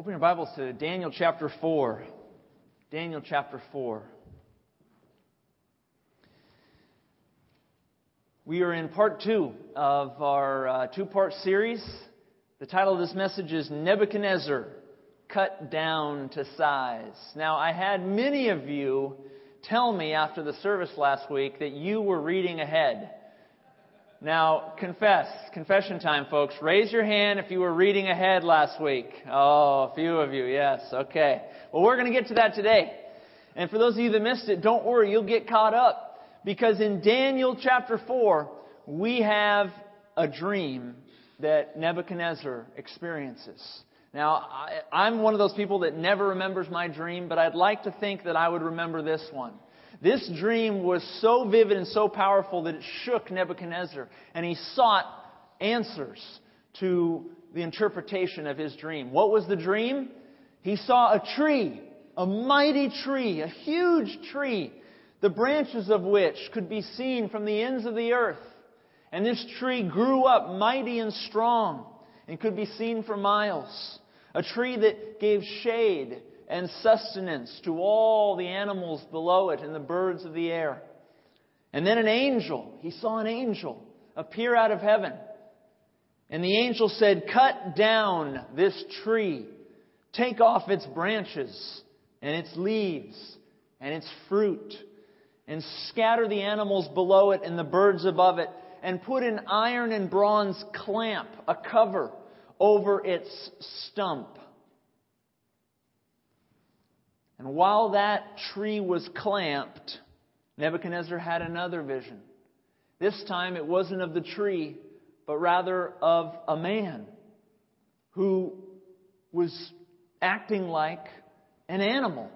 Open your Bibles to Daniel chapter 4. Daniel chapter 4. We are in part two of our uh, two part series. The title of this message is Nebuchadnezzar Cut Down to Size. Now, I had many of you tell me after the service last week that you were reading ahead. Now, confess. Confession time, folks. Raise your hand if you were reading ahead last week. Oh, a few of you, yes. Okay. Well, we're going to get to that today. And for those of you that missed it, don't worry, you'll get caught up. Because in Daniel chapter 4, we have a dream that Nebuchadnezzar experiences. Now, I, am one of those people that never remembers my dream, but I'd like to think that I would remember this one. This dream was so vivid and so powerful that it shook Nebuchadnezzar, and he sought answers to the interpretation of his dream. What was the dream? He saw a tree, a mighty tree, a huge tree, the branches of which could be seen from the ends of the earth. And this tree grew up mighty and strong and could be seen for miles. A tree that gave shade and sustenance to all the animals below it and the birds of the air. And then an angel, he saw an angel appear out of heaven. And the angel said, Cut down this tree, take off its branches and its leaves and its fruit, and scatter the animals below it and the birds above it, and put an iron and bronze clamp, a cover, over its stump and while that tree was clamped, Nebuchadnezzar had another vision. This time it wasn't of the tree, but rather of a man who was acting like an animal,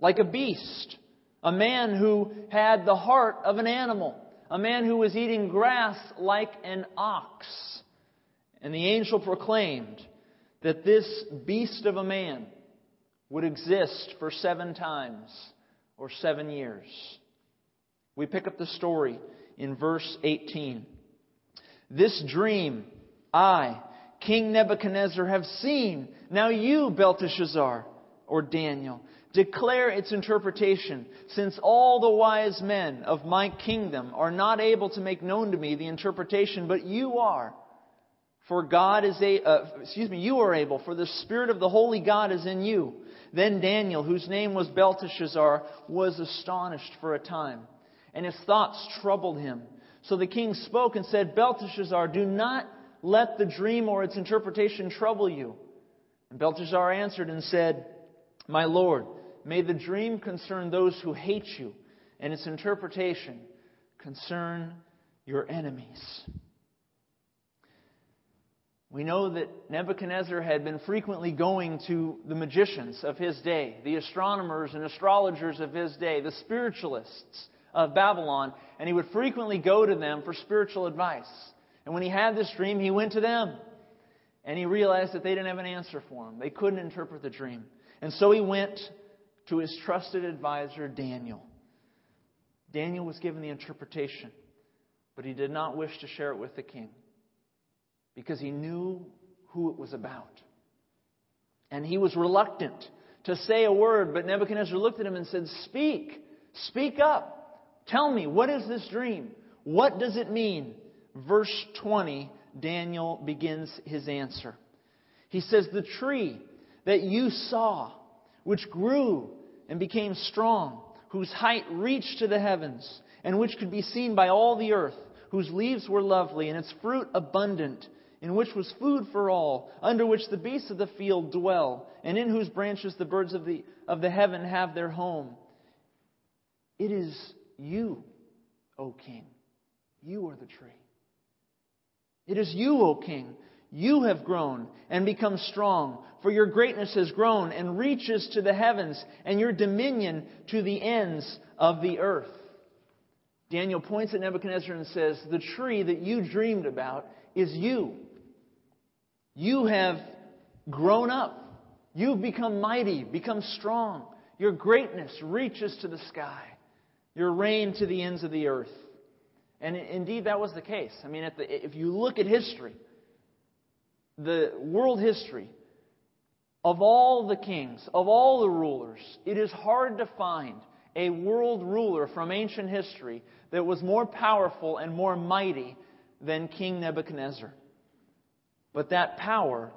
like a beast. A man who had the heart of an animal. A man who was eating grass like an ox. And the angel proclaimed that this beast of a man would exist for seven times or seven years. We pick up the story in verse 18. This dream I, King Nebuchadnezzar, have seen. Now you, Belteshazzar, or Daniel, declare its interpretation, since all the wise men of my kingdom are not able to make known to me the interpretation, but you are. For God is a, uh, excuse me, you are able, for the Spirit of the Holy God is in you. Then Daniel, whose name was Belteshazzar, was astonished for a time, and his thoughts troubled him. So the king spoke and said, Belteshazzar, do not let the dream or its interpretation trouble you. And Belteshazzar answered and said, My lord, may the dream concern those who hate you, and its interpretation concern your enemies. We know that Nebuchadnezzar had been frequently going to the magicians of his day, the astronomers and astrologers of his day, the spiritualists of Babylon, and he would frequently go to them for spiritual advice. And when he had this dream, he went to them. And he realized that they didn't have an answer for him. They couldn't interpret the dream. And so he went to his trusted advisor, Daniel. Daniel was given the interpretation, but he did not wish to share it with the king because he knew who it was about. And he was reluctant to say a word, but Nebuchadnezzar looked at him and said, Speak, speak up. Tell me, what is this dream? What does it mean? Verse 20, Daniel begins his answer. He says, The tree that you saw, which grew and became strong, whose height reached to the heavens, and which could be seen by all the earth, whose leaves were lovely, and its fruit abundant, in which was food for all, under which the beasts of the field dwell, and in whose branches the birds of the, of the heaven have their home. It is you, O king. You are the tree. It is you, O king. You have grown and become strong, for your greatness has grown and reaches to the heavens, and your dominion to the ends of the earth. Daniel points at Nebuchadnezzar and says, The tree that you dreamed about is you. You have grown up. You've become mighty, become strong. Your greatness reaches to the sky, your reign to the ends of the earth. And indeed, that was the case. I mean, the, if you look at history, the world history, Of all the kings, of all the rulers, it is hard to find a world ruler from ancient history that was more powerful and more mighty than King Nebuchadnezzar. But that power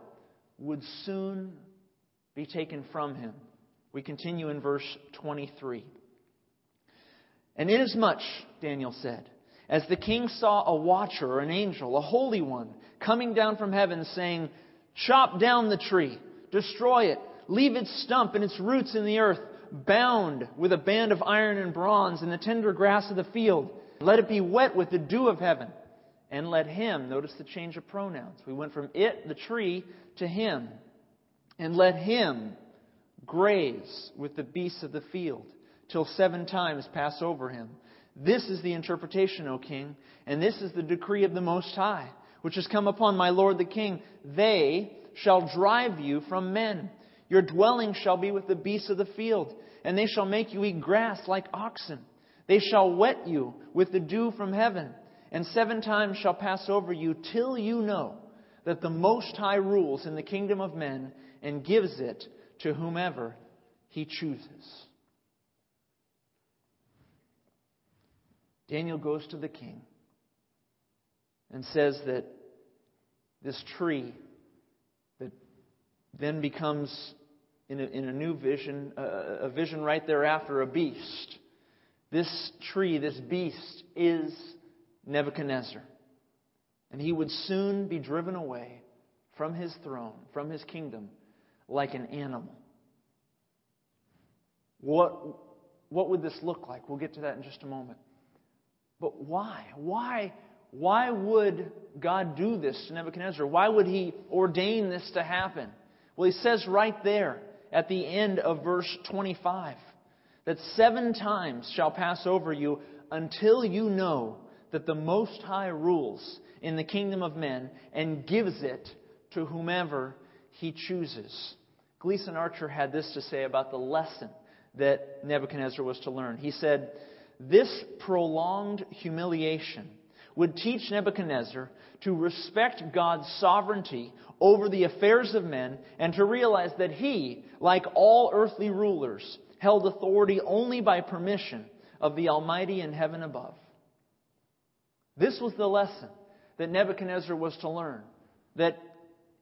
would soon be taken from him. We continue in verse 23. And inasmuch, Daniel said, as the king saw a watcher an angel, a holy one, coming down from heaven, saying, Chop down the tree, destroy it, leave its stump and its roots in the earth, bound with a band of iron and bronze in the tender grass of the field. Let it be wet with the dew of heaven. And let him, notice the change of pronouns. We went from it, the tree, to him. And let him graze with the beasts of the field till seven times pass over him. This is the interpretation, O king, and this is the decree of the Most High, which has come upon my lord the king. They shall drive you from men. Your dwelling shall be with the beasts of the field, and they shall make you eat grass like oxen. They shall wet you with the dew from heaven, and seven times shall pass over you till you know that the Most High rules in the kingdom of men and gives it to whomever he chooses. Daniel goes to the king and says that this tree that then becomes, in a, in a new vision, a, a vision right thereafter, a beast. This tree, this beast, is Nebuchadnezzar. And he would soon be driven away from his throne, from his kingdom, like an animal. What, what would this look like? We'll get to that in just a moment. But why? Why? Why would God do this to Nebuchadnezzar? Why would he ordain this to happen? Well, he says right there at the end of verse 25 that seven times shall pass over you until you know that the Most High rules in the kingdom of men and gives it to whomever he chooses. Gleason Archer had this to say about the lesson that Nebuchadnezzar was to learn. He said, This prolonged humiliation would teach Nebuchadnezzar to respect God's sovereignty over the affairs of men and to realize that he, like all earthly rulers, held authority only by permission of the Almighty in heaven above. This was the lesson that Nebuchadnezzar was to learn that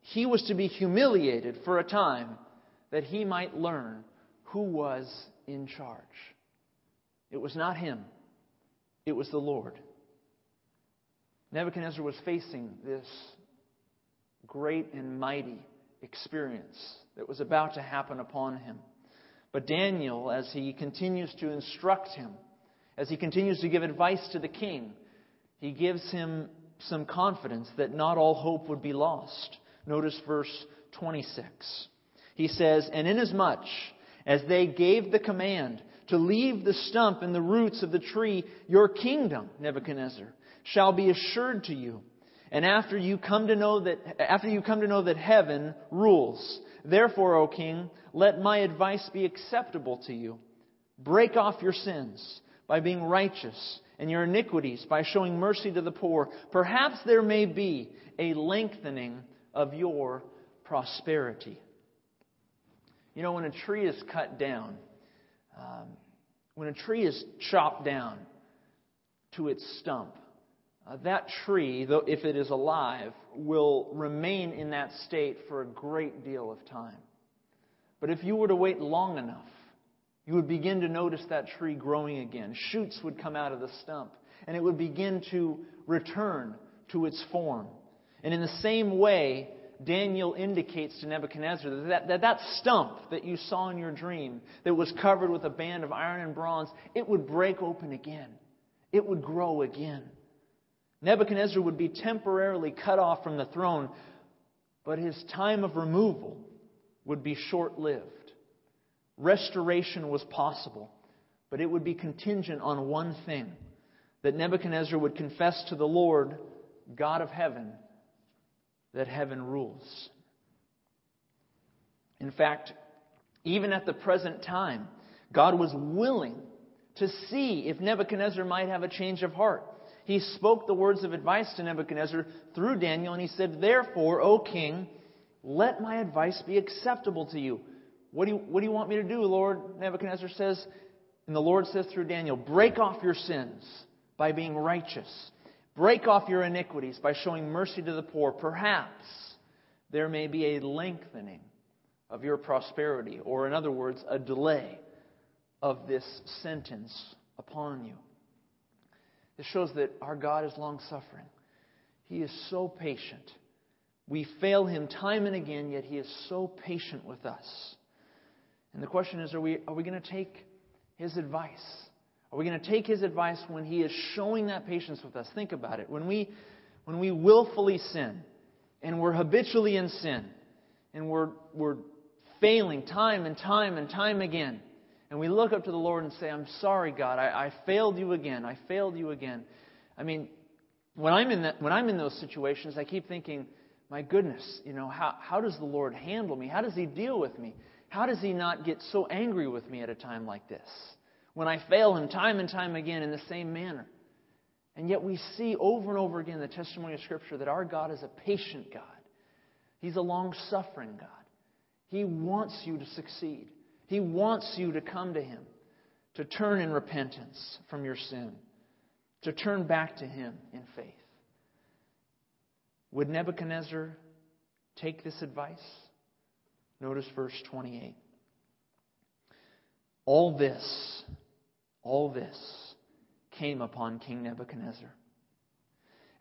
he was to be humiliated for a time that he might learn who was in charge. It was not him, it was the Lord. Nebuchadnezzar was facing this great and mighty experience that was about to happen upon him. But Daniel, as he continues to instruct him, as he continues to give advice to the king, he gives him some confidence that not all hope would be lost. Notice verse 26. He says, And inasmuch as they gave the command to leave the stump and the roots of the tree, your kingdom, Nebuchadnezzar, shall be assured to you. And after you come to know that, after you come to know that heaven rules, therefore, O king, let my advice be acceptable to you. Break off your sins by being righteous and your iniquities by showing mercy to the poor. Perhaps there may be a lengthening of your prosperity. You know, when a tree is cut down, um, when a tree is chopped down to its stump, uh, that tree, though if it is alive, will remain in that state for a great deal of time. But if you were to wait long enough, you would begin to notice that tree growing again. Shoots would come out of the stump, and it would begin to return to its form. And in the same way, Daniel indicates to Nebuchadnezzar that that, that that stump that you saw in your dream, that was covered with a band of iron and bronze, it would break open again. It would grow again. Nebuchadnezzar would be temporarily cut off from the throne, but his time of removal would be short lived. Restoration was possible, but it would be contingent on one thing that Nebuchadnezzar would confess to the Lord, God of heaven, that heaven rules. In fact, even at the present time, God was willing to see if Nebuchadnezzar might have a change of heart. He spoke the words of advice to Nebuchadnezzar through Daniel, and he said, Therefore, O king, Let my advice be acceptable to you. What do you, what do you want me to do, Lord? Nebuchadnezzar says. And the Lord says through Daniel, break off your sins by being righteous. Break off your iniquities by showing mercy to the poor. Perhaps there may be a lengthening of your prosperity, or in other words, a delay of this sentence upon you. It shows that our God is long suffering. He is so patient. We fail him time and again, yet he is so patient with us. And the question is are we, are we going to take his advice? Are we going to take his advice when he is showing that patience with us? Think about it. When we, when we willfully sin, and we're habitually in sin, and we're, we're failing time and time and time again, and we look up to the Lord and say, I'm sorry, God, I, I failed you again. I failed you again. I mean, when I'm in that, when I'm in those situations, I keep thinking, my goodness, you know, how, how does the Lord handle me? How does He deal with me? How does He not get so angry with me at a time like this? When I fail Him time and time again in the same manner. And yet we see over and over again the testimony of Scripture that our God is a patient God. He's a long suffering God. He wants you to succeed. He wants you to come to Him, to turn in repentance from your sin, to turn back to Him in faith. Would Nebuchadnezzar take this advice? Notice verse 28. All this, all this came upon King Nebuchadnezzar.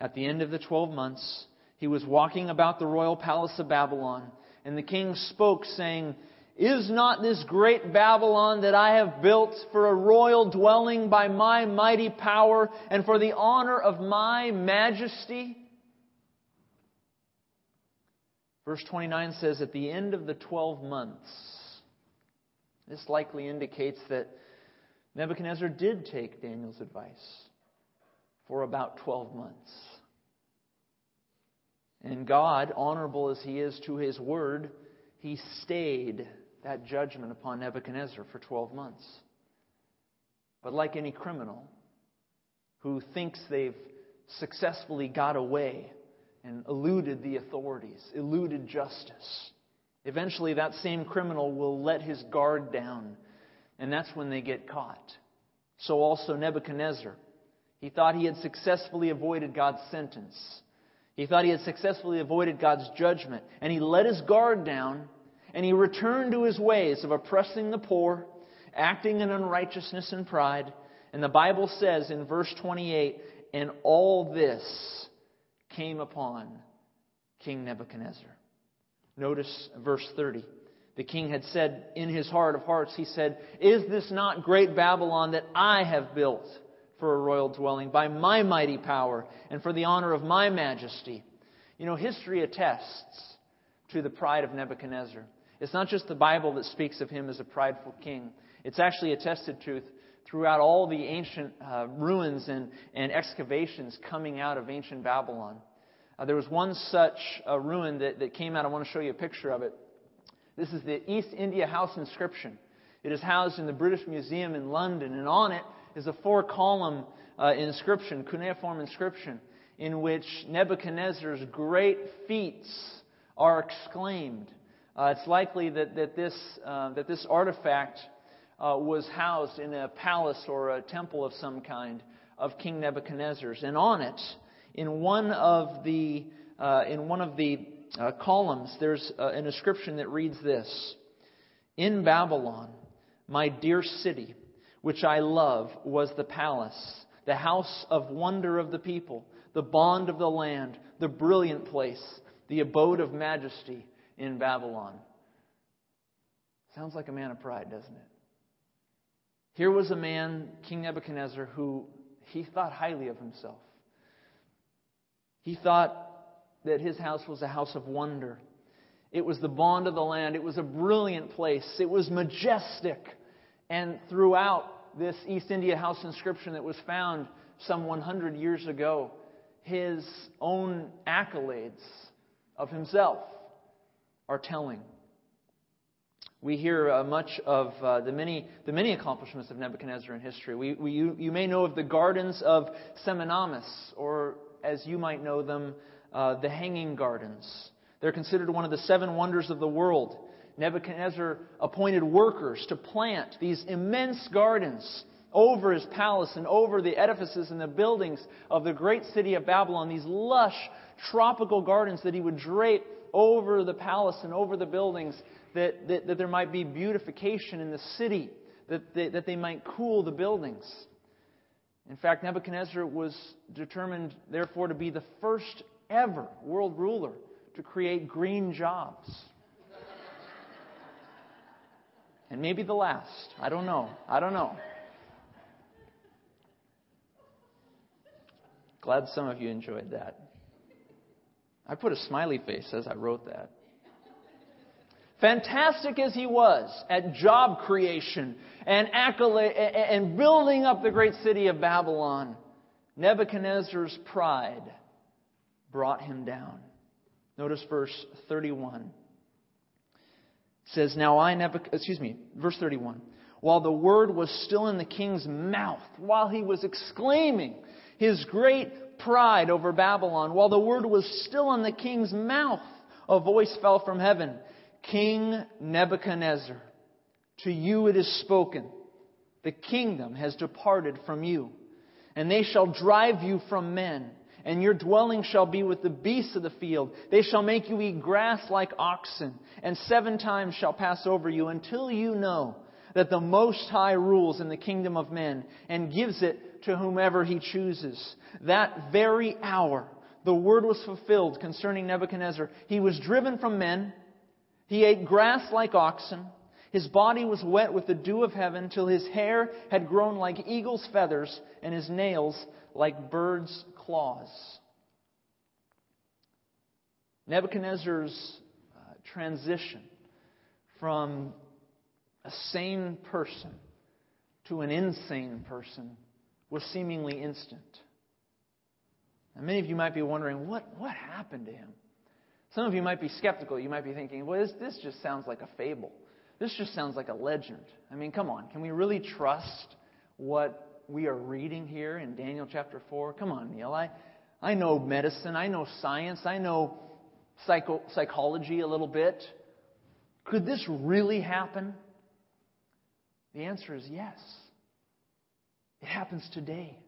At the end of the twelve months, he was walking about the royal palace of Babylon, and the king spoke, saying, is not this great Babylon that I have built for a royal dwelling by my mighty power and for the honor of my majesty? Verse 29 says, At the end of the 12 months, this likely indicates that Nebuchadnezzar did take Daniel's advice for about 12 months. And God, honorable as he is to his word, he stayed that judgment upon Nebuchadnezzar for 12 months. But like any criminal who thinks they've successfully got away and eluded the authorities, eluded justice, eventually that same criminal will let his guard down, and that's when they get caught. So also Nebuchadnezzar. He thought he had successfully avoided God's sentence. He thought he had successfully avoided God's judgment, and he let his guard down and he returned to his ways of oppressing the poor, acting in unrighteousness and pride. And the Bible says in verse 28 and all this came upon King Nebuchadnezzar. Notice verse 30. The king had said in his heart of hearts, he said, Is this not great Babylon that I have built for a royal dwelling by my mighty power and for the honor of my majesty? You know, history attests to the pride of Nebuchadnezzar. It's not just the Bible that speaks of him as a prideful king. It's actually attested to throughout all the ancient uh, ruins and, and excavations coming out of ancient Babylon. Uh, there was one such uh, ruin that, that came out. I want to show you a picture of it. This is the East India House inscription. It is housed in the British Museum in London, and on it is a four column uh, inscription, cuneiform inscription, in which Nebuchadnezzar's great feats are exclaimed. Uh, it's likely that, that, this, uh, that this artifact uh, was housed in a palace or a temple of some kind of King Nebuchadnezzar's. And on it, in one of the, uh, in one of the uh, columns, there's uh, an inscription that reads this In Babylon, my dear city, which I love, was the palace, the house of wonder of the people, the bond of the land, the brilliant place, the abode of majesty in Babylon. Sounds like a man of pride, doesn't it? Here was a man, King Nebuchadnezzar, who he thought highly of himself. He thought that his house was a house of wonder. It was the bond of the land. It was a brilliant place. It was majestic. And throughout this East India House inscription that was found some 100 years ago, his own accolades of himself are telling. We hear uh, much of uh, the, many, the many accomplishments of Nebuchadnezzar in history. We, we, you, you, may know of the gardens of Semiramis, or as you might know them, uh, the Hanging Gardens. They're considered one of the seven wonders of the world. Nebuchadnezzar appointed workers to plant these immense gardens over his palace and over the edifices and the buildings of the great city of Babylon, these lush tropical gardens that he would drape over the palace and over the buildings, that, that, that there might be beautification in the city, that they, that they might cool the buildings. In fact, Nebuchadnezzar was determined, therefore, to be the first ever world ruler to create green jobs. And maybe the last. I don't know. I don't know. Glad some of you enjoyed that. I put a smiley face as I wrote that. Fantastic as he was at job creation and accolade and building up the great city of Babylon, Nebuchadnezzar's pride brought him down. Notice verse 31. It says, Now I, Nebuchadnezzar, excuse me, verse 31. While the word was still in the king's mouth, while he was exclaiming, his great pride over Babylon. While the word was still in the king's mouth, a voice fell from heaven King Nebuchadnezzar, to you it is spoken, the kingdom has departed from you, and they shall drive you from men. And your dwelling shall be with the beasts of the field. They shall make you eat grass like oxen, and seven times shall pass over you until you know that the Most High rules in the kingdom of men and gives it to whomever he chooses. That very hour, the word was fulfilled concerning Nebuchadnezzar. He was driven from men. He ate grass like oxen. His body was wet with the dew of heaven till his hair had grown like eagle's feathers and his nails like bird's claws. Nebuchadnezzar's uh, transition from a sane person to an insane person was seemingly instant. And many of you might be wondering, what, what happened to him? Some of you might be skeptical. You might be thinking, well, this, this just sounds like a fable. This just sounds like a legend. I mean, come on. Can we really trust what we are reading here in Daniel chapter 4? Come on, Neil. I, I know medicine. I know science. I know psycho, psychology a little bit. Could this really happen? The answer is yes. It happens today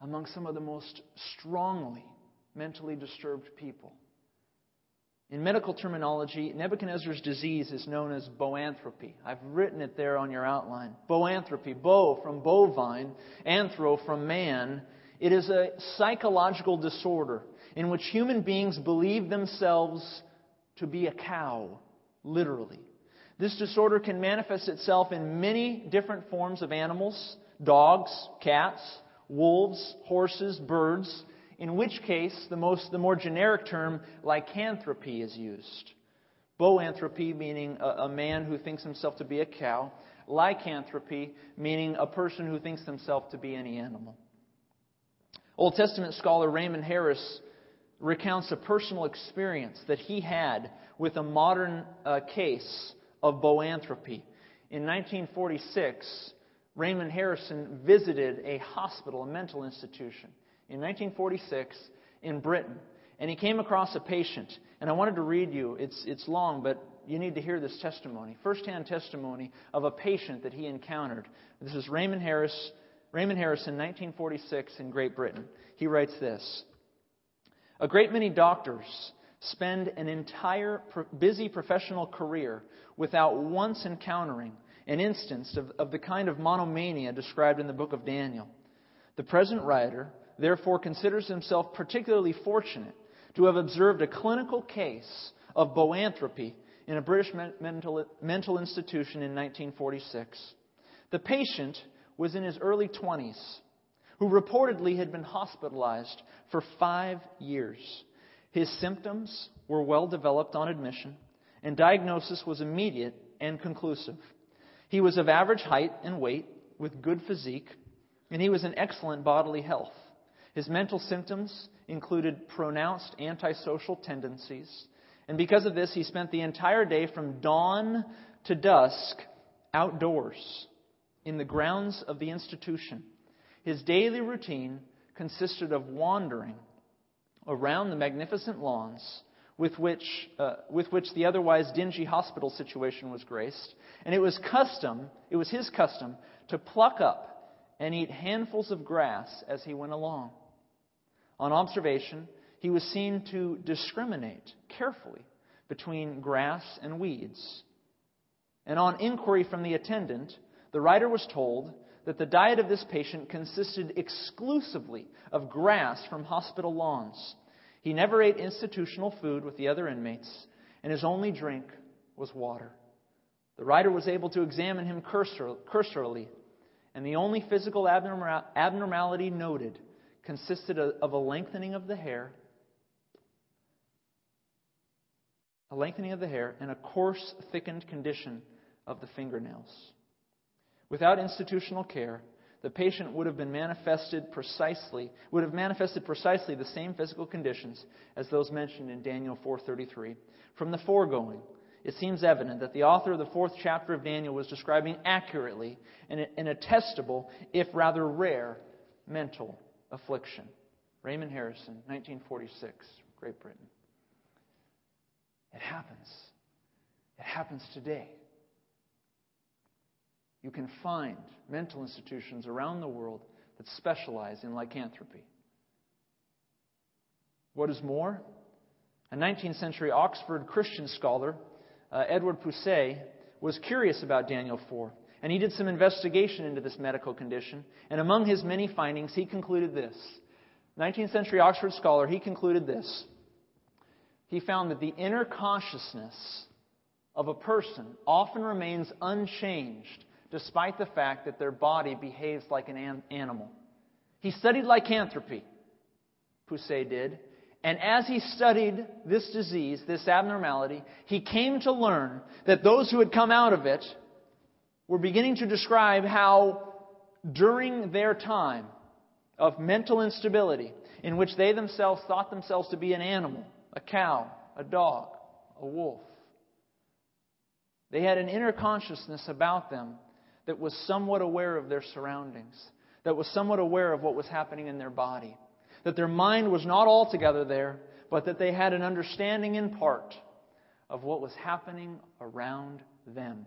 among some of the most strongly mentally disturbed people. In medical terminology, Nebuchadnezzar's disease is known as boanthropy. I've written it there on your outline. Boanthropy, bo from bovine, anthro from man. It is a psychological disorder in which human beings believe themselves to be a cow, literally. This disorder can manifest itself in many different forms of animals dogs, cats, wolves, horses, birds, in which case the, most, the more generic term lycanthropy is used. Boanthropy, meaning a, a man who thinks himself to be a cow, lycanthropy, meaning a person who thinks himself to be any animal. Old Testament scholar Raymond Harris recounts a personal experience that he had with a modern uh, case of boanthropy. In 1946, Raymond Harrison visited a hospital, a mental institution, in 1946 in Britain. And he came across a patient. And I wanted to read you, it's, it's long, but you need to hear this testimony. First hand testimony of a patient that he encountered. This is Raymond Harris, Raymond Harrison, 1946 in Great Britain. He writes this A great many doctors spend an entire busy professional career without once encountering an instance of, of the kind of monomania described in the book of Daniel. The present writer, therefore, considers himself particularly fortunate to have observed a clinical case of boanthropy in a British mental, mental institution in 1946. The patient was in his early 20s, who reportedly had been hospitalized for five years. His symptoms were well developed on admission, and diagnosis was immediate and conclusive. He was of average height and weight, with good physique, and he was in excellent bodily health. His mental symptoms included pronounced antisocial tendencies, and because of this, he spent the entire day from dawn to dusk outdoors in the grounds of the institution. His daily routine consisted of wandering around the magnificent lawns with which, uh, with which the otherwise dingy hospital situation was graced, and it was custom, it was his custom, to pluck up and eat handfuls of grass as he went along. On observation, he was seen to discriminate carefully between grass and weeds. And on inquiry from the attendant, the writer was told that the diet of this patient consisted exclusively of grass from hospital lawns. He never ate institutional food with the other inmates, and his only drink was water. The writer was able to examine him cursorily, and the only physical abnormality noted consisted of a lengthening of the hair, a lengthening of the hair, and a coarse, thickened condition of the fingernails. Without institutional care, the patient would have been manifested precisely would have manifested precisely the same physical conditions as those mentioned in Daniel 4:33. From the foregoing, it seems evident that the author of the fourth chapter of Daniel was describing accurately an attestable, if rather rare, mental affliction. Raymond Harrison, 1946, Great Britain. It happens. It happens today. You can find mental institutions around the world that specialize in lycanthropy. What is more, a 19th century Oxford Christian scholar, uh, Edward Pusey, was curious about Daniel 4, and he did some investigation into this medical condition. And among his many findings, he concluded this 19th century Oxford scholar, he concluded this. He found that the inner consciousness of a person often remains unchanged despite the fact that their body behaves like an animal. He studied lycanthropy, Pusey did, and as he studied this disease, this abnormality, he came to learn that those who had come out of it were beginning to describe how during their time of mental instability, in which they themselves thought themselves to be an animal, a cow, a dog, a wolf, they had an inner consciousness about them that was somewhat aware of their surroundings, that was somewhat aware of what was happening in their body, that their mind was not altogether there, but that they had an understanding in part of what was happening around them,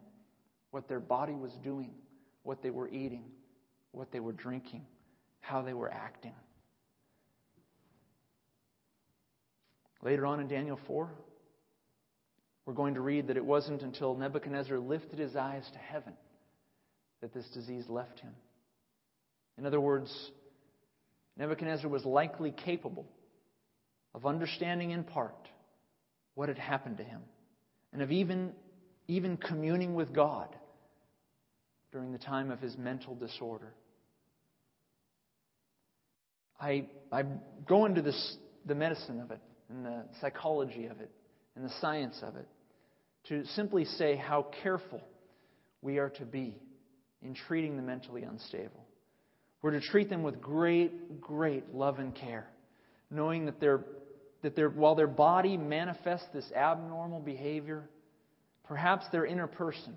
what their body was doing, what they were eating, what they were drinking, how they were acting. Later on in Daniel 4, we're going to read that it wasn't until Nebuchadnezzar lifted his eyes to heaven that this disease left him. In other words, Nebuchadnezzar was likely capable of understanding in part what had happened to him and of even, even communing with God during the time of his mental disorder. I, I go into this, the medicine of it and the psychology of it and the science of it to simply say how careful we are to be in treating the mentally unstable. We're to treat them with great, great love and care, knowing that, they're, that they're, while their body manifests this abnormal behavior, perhaps their inner person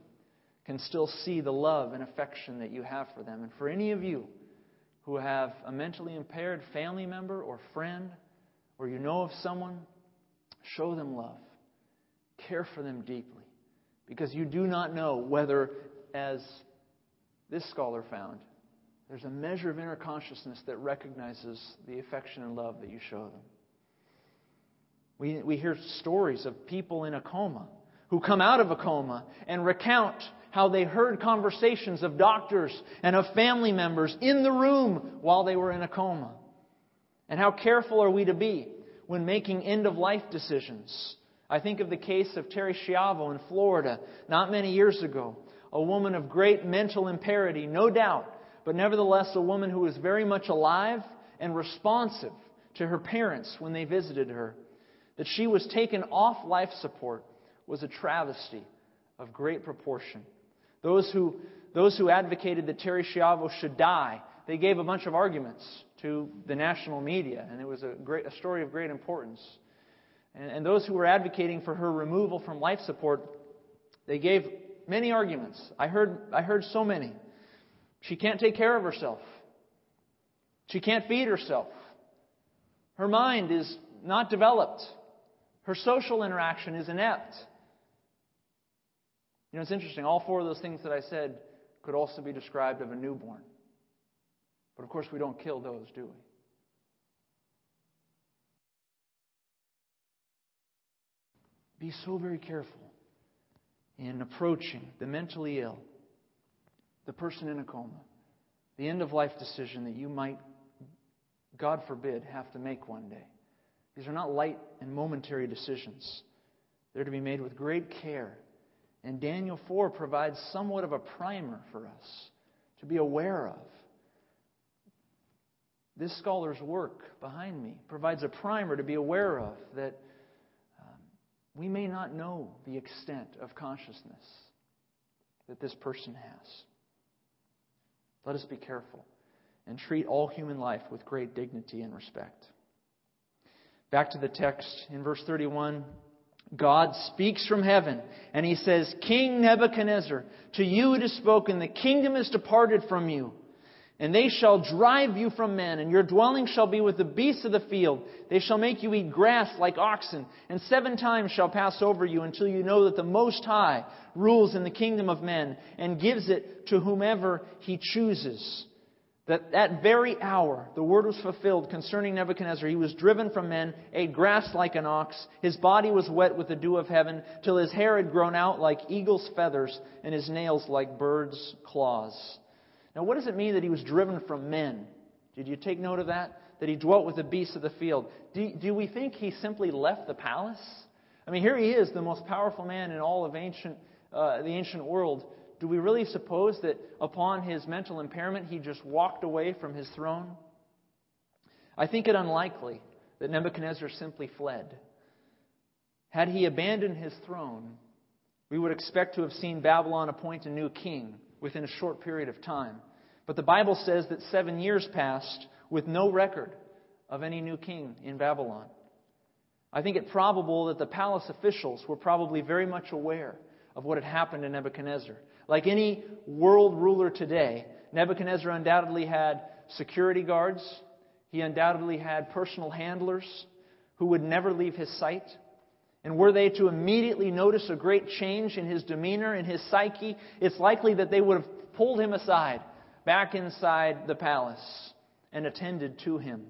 can still see the love and affection that you have for them. And for any of you who have a mentally impaired family member or friend, or you know of someone, show them love. Care for them deeply. Because you do not know whether, as this scholar found there's a measure of inner consciousness that recognizes the affection and love that you show them. We, we hear stories of people in a coma who come out of a coma and recount how they heard conversations of doctors and of family members in the room while they were in a coma. And how careful are we to be when making end of life decisions? I think of the case of Terri Schiavo in Florida not many years ago, a woman of great mental impairity, no doubt, but nevertheless a woman who was very much alive and responsive to her parents when they visited her. That she was taken off life support was a travesty of great proportion. Those who, those who advocated that Terri Schiavo should die, they gave a bunch of arguments to the national media, and it was a, great, a story of great importance. And, and those who were advocating for her removal from life support, they gave many arguments. I heard, I heard so many. She can't take care of herself. She can't feed herself. Her mind is not developed. Her social interaction is inept. You know, it's interesting. All four of those things that I said could also be described of a newborn. But of course, we don't kill those, do we? Be so very careful in approaching the mentally ill, the person in a coma, the end of life decision that you might, God forbid, have to make one day. These are not light and momentary decisions. They're to be made with great care. And Daniel 4 provides somewhat of a primer for us to be aware of. This scholar's work behind me provides a primer to be aware of that um, we may not know the extent of consciousness that this person has. Let us be careful and treat all human life with great dignity and respect. Back to the text in verse 31. God speaks from heaven and he says, King Nebuchadnezzar, to you it is spoken, the kingdom is departed from you. And they shall drive you from men, and your dwelling shall be with the beasts of the field. They shall make you eat grass like oxen, and seven times shall pass over you until you know that the Most High rules in the kingdom of men and gives it to whomever he chooses. That that very hour the word was fulfilled concerning Nebuchadnezzar. He was driven from men, ate grass like an ox. His body was wet with the dew of heaven, till his hair had grown out like eagle's feathers, and his nails like bird's claws. Now, what does it mean that he was driven from men? Did you take note of that? That he dwelt with the beasts of the field. Do, do we think he simply left the palace? I mean, here he is, the most powerful man in all of ancient, uh, the ancient world. Do we really suppose that upon his mental impairment he just walked away from his throne? I think it unlikely that Nebuchadnezzar simply fled. Had he abandoned his throne, we would expect to have seen Babylon appoint a new king within a short period of time. But the Bible says that seven years passed with no record of any new king in Babylon. I think it probable that the palace officials were probably very much aware of what had happened to Nebuchadnezzar. Like any world ruler today, Nebuchadnezzar undoubtedly had security guards. He undoubtedly had personal handlers who would never leave his sight. And were they to immediately notice a great change in his demeanor, in his psyche, it's likely that they would have pulled him aside back inside the palace and attended to him.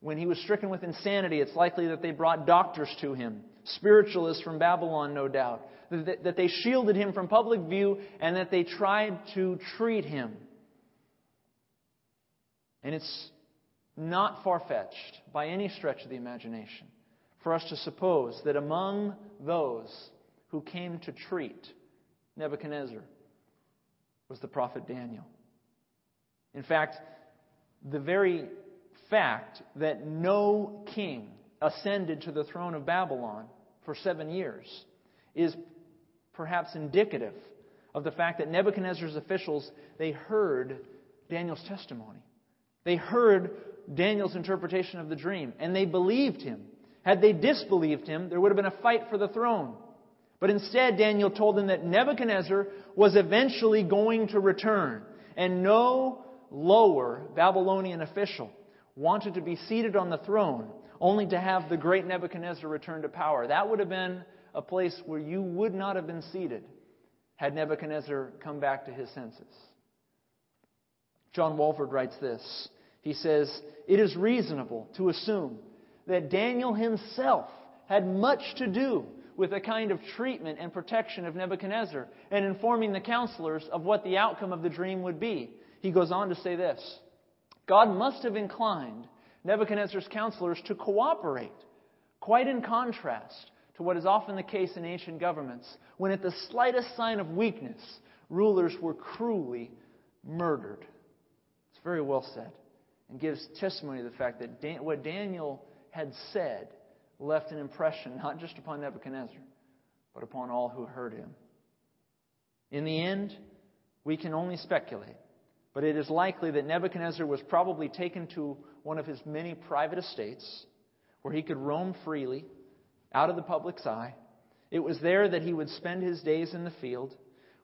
When he was stricken with insanity, it's likely that they brought doctors to him, spiritualists from Babylon, no doubt, that they shielded him from public view and that they tried to treat him. And it's not far fetched by any stretch of the imagination for us to suppose that among those who came to treat Nebuchadnezzar was the prophet Daniel. In fact, the very fact that no king ascended to the throne of Babylon for seven years is perhaps indicative of the fact that Nebuchadnezzar's officials they heard Daniel's testimony. They heard Daniel's interpretation of the dream and they believed him. Had they disbelieved him, there would have been a fight for the throne. But instead, Daniel told them that Nebuchadnezzar was eventually going to return, and no lower Babylonian official wanted to be seated on the throne only to have the great Nebuchadnezzar return to power. That would have been a place where you would not have been seated had Nebuchadnezzar come back to his senses. John Walvoord writes this. He says, It is reasonable to assume that Daniel himself had much to do with the kind of treatment and protection of Nebuchadnezzar and informing the counselors of what the outcome of the dream would be. He goes on to say this God must have inclined Nebuchadnezzar's counselors to cooperate, quite in contrast to what is often the case in ancient governments, when at the slightest sign of weakness, rulers were cruelly murdered. It's very well said and gives testimony to the fact that Dan- what Daniel had said left an impression not just upon Nebuchadnezzar, but upon all who heard him. In the end, we can only speculate, but it is likely that Nebuchadnezzar was probably taken to one of his many private estates where he could roam freely out of the public's eye. It was there that he would spend his days in the field,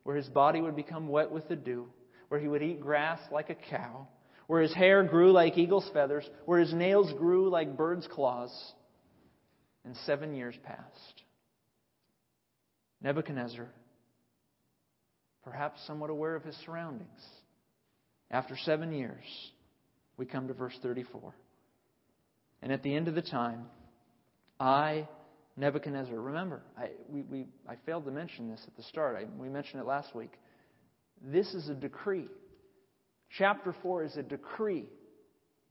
where his body would become wet with the dew, where he would eat grass like a cow, where his hair grew like eagle's feathers, where his nails grew like bird's claws. and seven years passed. Nebuchadnezzar, perhaps somewhat aware of his surroundings, after seven years, we come to verse 34. And at the end of the time, I, Nebuchadnezzar, remember, I, we, we, I failed to mention this at the start. I, we mentioned it last week. This is a decree. Chapter 4 is a decree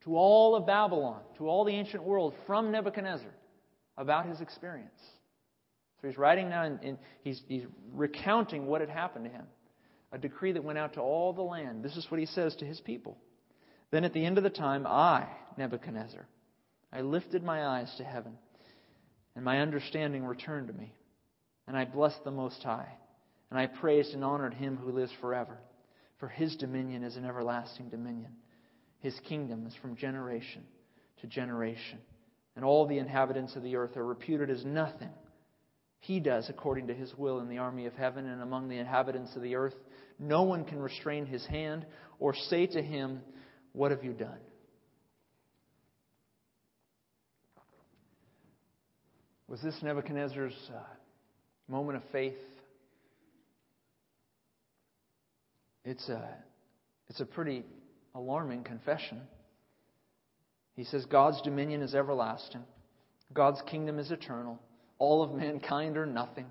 to all of Babylon, to all the ancient world from Nebuchadnezzar about his experience. So he's writing now and, and he's, he's recounting what had happened to him. A decree that went out to all the land. This is what he says to his people. Then at the end of the time, I, Nebuchadnezzar, I lifted my eyes to heaven, and my understanding returned to me. And I blessed the Most High, and I praised and honored him who lives forever. For his dominion is an everlasting dominion. His kingdom is from generation to generation. And all the inhabitants of the earth are reputed as nothing. He does according to his will in the army of heaven and among the inhabitants of the earth. No one can restrain his hand or say to him, What have you done? Was this Nebuchadnezzar's uh, moment of faith? It's a, it's a pretty alarming confession. He says, God's dominion is everlasting, God's kingdom is eternal, all of mankind are nothing.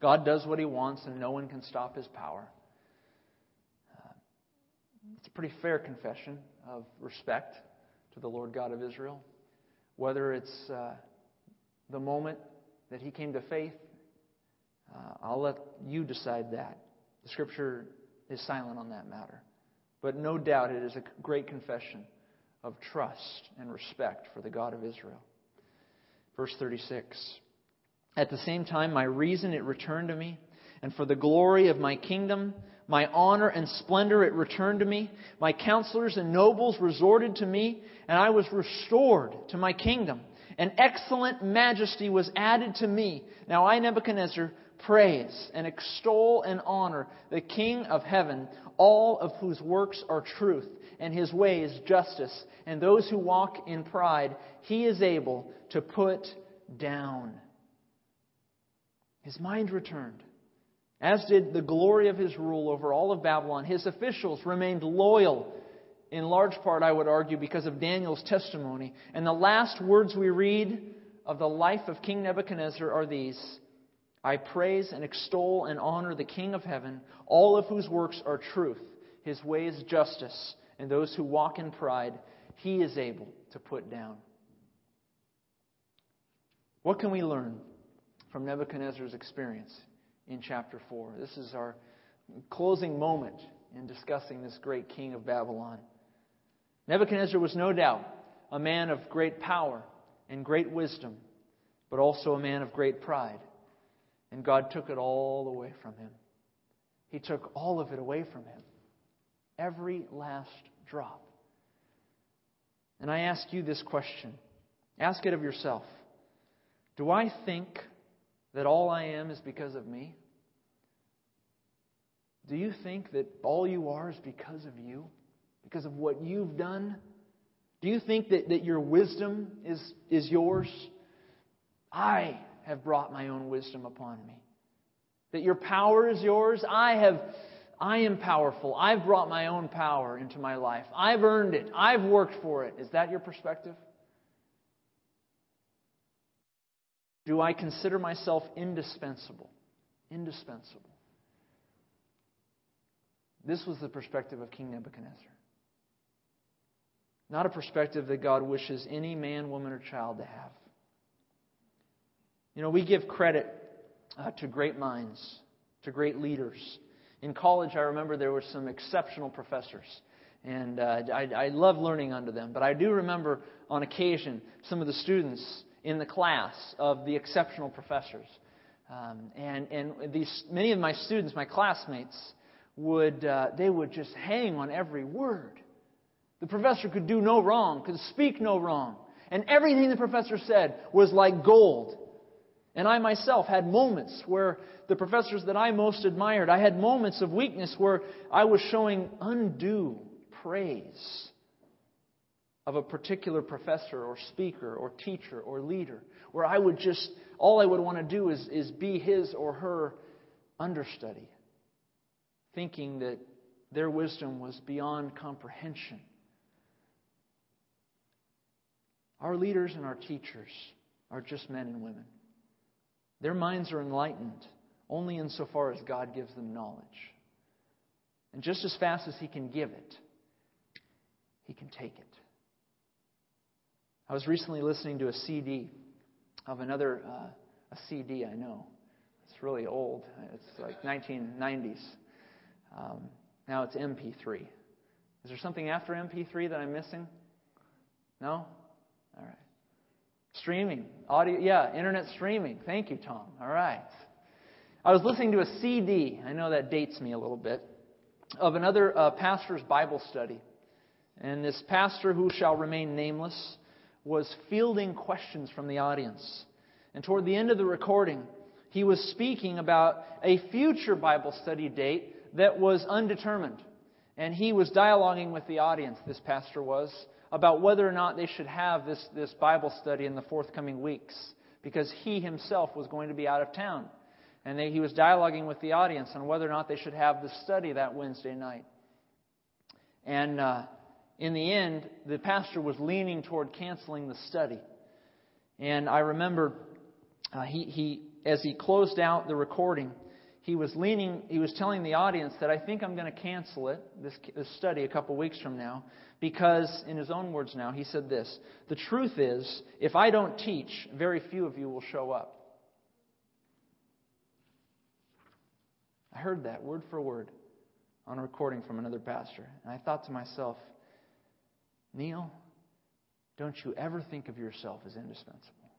God does what he wants, and no one can stop his power. It's a pretty fair confession of respect to the Lord God of Israel. Whether it's uh, the moment that he came to faith, uh, I'll let you decide that. The Scripture is silent on that matter. But no doubt it is a great confession of trust and respect for the God of Israel. Verse 36 At the same time, my reason it returned to me, and for the glory of my kingdom, my honor and splendor it returned to me. My counselors and nobles resorted to me, and I was restored to my kingdom. An excellent majesty was added to me. Now I, Nebuchadnezzar, praise and extol and honor the King of heaven, all of whose works are truth, and his ways justice, and those who walk in pride, he is able to put down. His mind returned, as did the glory of his rule over all of Babylon. His officials remained loyal, in large part, I would argue, because of Daniel's testimony. And the last words we read of the life of King Nebuchadnezzar are these I praise and extol and honor the King of heaven, all of whose works are truth, his ways justice, and those who walk in pride, he is able to put down. What can we learn from Nebuchadnezzar's experience in chapter 4? This is our closing moment in discussing this great king of Babylon. Nebuchadnezzar was no doubt a man of great power and great wisdom, but also a man of great pride. And God took it all away from him. He took all of it away from him. Every last drop. And I ask you this question ask it of yourself Do I think that all I am is because of me? Do you think that all you are is because of you? Because of what you've done? Do you think that, that your wisdom is, is yours? I have brought my own wisdom upon me. That your power is yours. I have I am powerful. I've brought my own power into my life. I've earned it. I've worked for it. Is that your perspective? Do I consider myself indispensable? Indispensable. This was the perspective of King Nebuchadnezzar. Not a perspective that God wishes any man, woman, or child to have. You know, we give credit uh, to great minds, to great leaders. In college, I remember there were some exceptional professors, and uh, I, I love learning under them. But I do remember on occasion some of the students in the class of the exceptional professors. Um, and and these, many of my students, my classmates, would, uh, they would just hang on every word. The professor could do no wrong, could speak no wrong. And everything the professor said was like gold. And I myself had moments where the professors that I most admired, I had moments of weakness where I was showing undue praise of a particular professor or speaker or teacher or leader. where I would just, all I would want to do is, is be his or her understudy, thinking that their wisdom was beyond comprehension. Our leaders and our teachers are just men and women. Their minds are enlightened only insofar as God gives them knowledge. And just as fast as He can give it, He can take it. I was recently listening to a CD of another uh, a CD I know. It's really old. It's like 1990s. Um, now it's MP3. Is there something after MP3 that I'm missing? No? All right. Streaming. Audio. Yeah, internet streaming. Thank you, Tom. All right. I was listening to a CD. I know that dates me a little bit. Of another uh, pastor's Bible study. And this pastor, who shall remain nameless, was fielding questions from the audience. And toward the end of the recording, he was speaking about a future Bible study date that was undetermined. And he was dialoguing with the audience, this pastor was, about whether or not they should have this, this Bible study in the forthcoming weeks, because he himself was going to be out of town. And they, he was dialoguing with the audience on whether or not they should have the study that Wednesday night. And uh, in the end, the pastor was leaning toward canceling the study. And I remember uh, he, he, as he closed out the recording, he was leaning, he was telling the audience that I think I'm going to cancel it, this, this study, a couple weeks from now, because, in his own words now, he said this The truth is, if I don't teach, very few of you will show up. I heard that word for word on a recording from another pastor. And I thought to myself, Neil, don't you ever think of yourself as indispensable.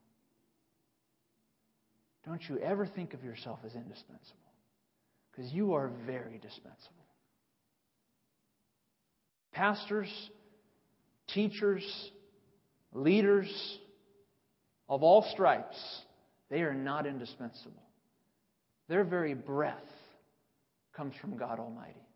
Don't you ever think of yourself as indispensable. Because you are very dispensable. Pastors, teachers, leaders of all stripes, they are not indispensable. Their very breath comes from God Almighty.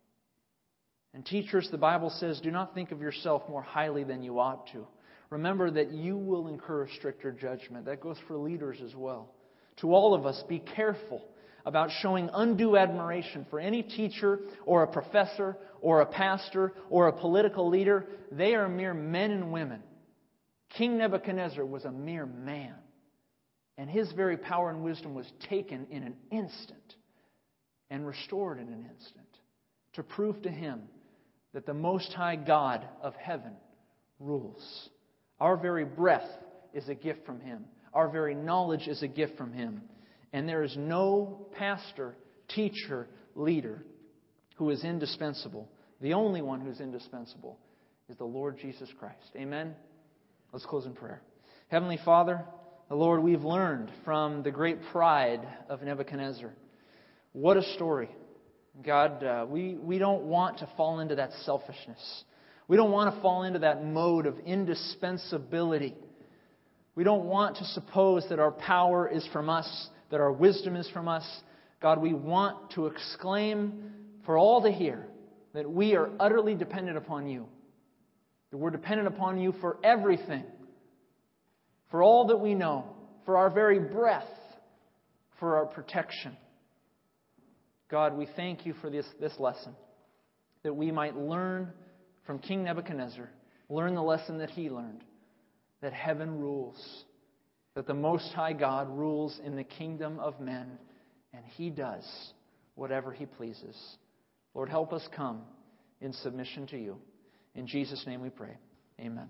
And teachers, the Bible says, do not think of yourself more highly than you ought to. Remember that you will incur stricter judgment. That goes for leaders as well. To all of us, be careful about showing undue admiration for any teacher or a professor or a pastor or a political leader. They are mere men and women. King Nebuchadnezzar was a mere man, and his very power and wisdom was taken in an instant and restored in an instant to prove to him that the Most High God of heaven rules. Our very breath is a gift from him, our very knowledge is a gift from him. And there is no pastor, teacher, leader who is indispensable. The only one who's indispensable is the Lord Jesus Christ. Amen? Let's close in prayer. Heavenly Father, the Lord, we've learned from the great pride of Nebuchadnezzar. What a story. God, uh, we, we don't want to fall into that selfishness. We don't want to fall into that mode of indispensability. We don't want to suppose that our power is from us, that our wisdom is from us. God, we want to exclaim for all to hear that we are utterly dependent upon you. That we're dependent upon you for everything, for all that we know, for our very breath, for our protection. God, we thank you for this, this lesson, that we might learn from King Nebuchadnezzar, learn the lesson that he learned, that heaven rules, that the Most High God rules in the kingdom of men, and he does whatever he pleases. Lord, help us come in submission to you. In Jesus' name we pray. Amen.